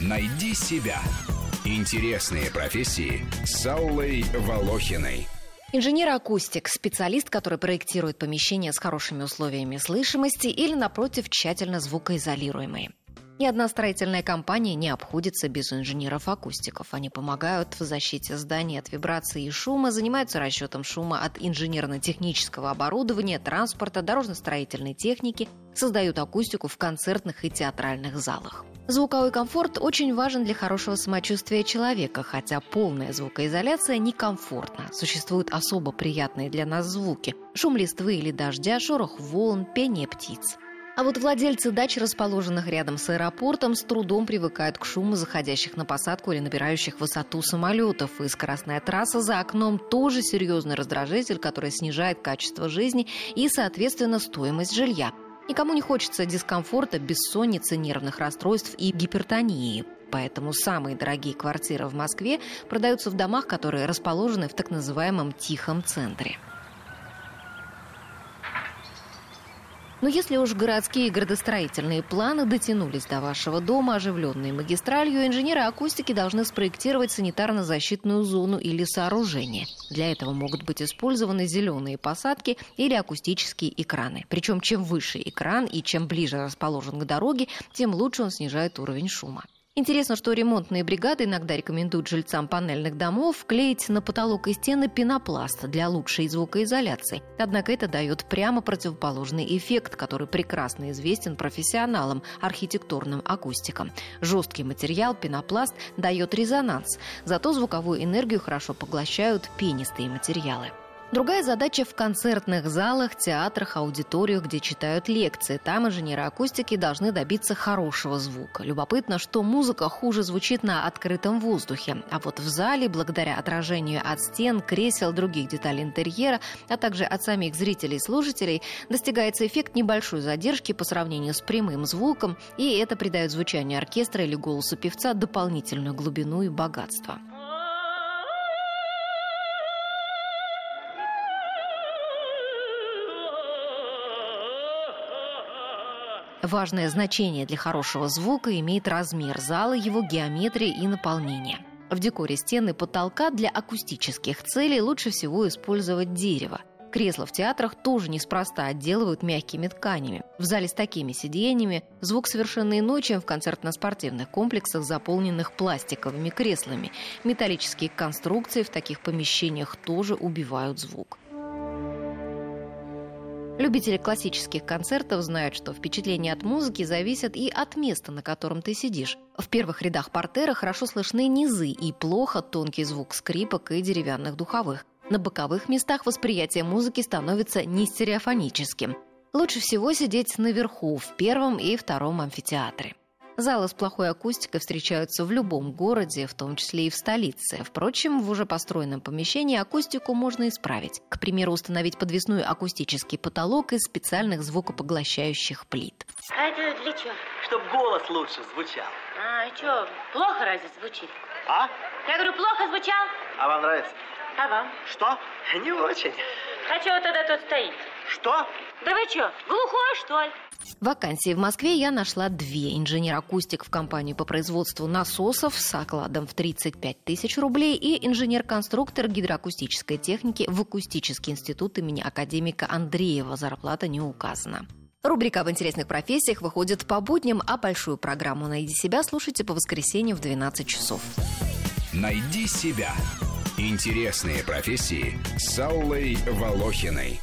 Найди себя. Интересные профессии с Аллой Волохиной. Инженер-акустик – специалист, который проектирует помещения с хорошими условиями слышимости или, напротив, тщательно звукоизолируемые. Ни одна строительная компания не обходится без инженеров-акустиков. Они помогают в защите зданий от вибрации и шума, занимаются расчетом шума от инженерно-технического оборудования, транспорта, дорожно-строительной техники, создают акустику в концертных и театральных залах. Звуковой комфорт очень важен для хорошего самочувствия человека, хотя полная звукоизоляция некомфортна. Существуют особо приятные для нас звуки – шум листвы или дождя, шорох волн, пение птиц. А вот владельцы дач, расположенных рядом с аэропортом, с трудом привыкают к шуму заходящих на посадку или набирающих высоту самолетов. И скоростная трасса за окном тоже серьезный раздражитель, который снижает качество жизни и, соответственно, стоимость жилья. Никому не хочется дискомфорта, бессонницы, нервных расстройств и гипертонии. Поэтому самые дорогие квартиры в Москве продаются в домах, которые расположены в так называемом тихом центре. Но если уж городские градостроительные планы дотянулись до вашего дома, оживленные магистралью, инженеры акустики должны спроектировать санитарно-защитную зону или сооружение. Для этого могут быть использованы зеленые посадки или акустические экраны. Причем чем выше экран и чем ближе расположен к дороге, тем лучше он снижает уровень шума. Интересно, что ремонтные бригады иногда рекомендуют жильцам панельных домов клеить на потолок и стены пенопласт для лучшей звукоизоляции. Однако это дает прямо противоположный эффект, который прекрасно известен профессионалам, архитектурным акустикам. Жесткий материал, пенопласт, дает резонанс, зато звуковую энергию хорошо поглощают пенистые материалы. Другая задача в концертных залах, театрах, аудиториях, где читают лекции. Там инженеры акустики должны добиться хорошего звука. Любопытно, что музыка хуже звучит на открытом воздухе. А вот в зале, благодаря отражению от стен, кресел, других деталей интерьера, а также от самих зрителей и слушателей, достигается эффект небольшой задержки по сравнению с прямым звуком, и это придает звучанию оркестра или голосу певца дополнительную глубину и богатство. Важное значение для хорошего звука имеет размер зала, его геометрия и наполнение. В декоре стены потолка для акустических целей лучше всего использовать дерево. Кресла в театрах тоже неспроста отделывают мягкими тканями. В зале с такими сиденьями звук совершенно иной, чем в концертно-спортивных комплексах, заполненных пластиковыми креслами. Металлические конструкции в таких помещениях тоже убивают звук. Любители классических концертов знают, что впечатления от музыки зависят и от места, на котором ты сидишь. В первых рядах портера хорошо слышны низы и плохо тонкий звук скрипок и деревянных духовых. На боковых местах восприятие музыки становится не стереофоническим. Лучше всего сидеть наверху, в первом и втором амфитеатре. Залы с плохой акустикой встречаются в любом городе, в том числе и в столице. Впрочем, в уже построенном помещении акустику можно исправить. К примеру, установить подвесной акустический потолок из специальных звукопоглощающих плит. А это для чего? Чтоб голос лучше звучал. А, что, плохо разве звучит? А? Я говорю, плохо звучал? А вам нравится? А вам? Что? Не очень. А чего тогда тут стоит? Что? Да вы что, глухой, что ли? Вакансии в Москве я нашла две. Инженер-акустик в компанию по производству насосов с окладом в 35 тысяч рублей и инженер-конструктор гидроакустической техники в Акустический институт имени академика Андреева. Зарплата не указана. Рубрика об интересных профессиях выходит по будням, а большую программу «Найди себя» слушайте по воскресеньям в 12 часов. Найди себя. Интересные профессии с Аллой Волохиной.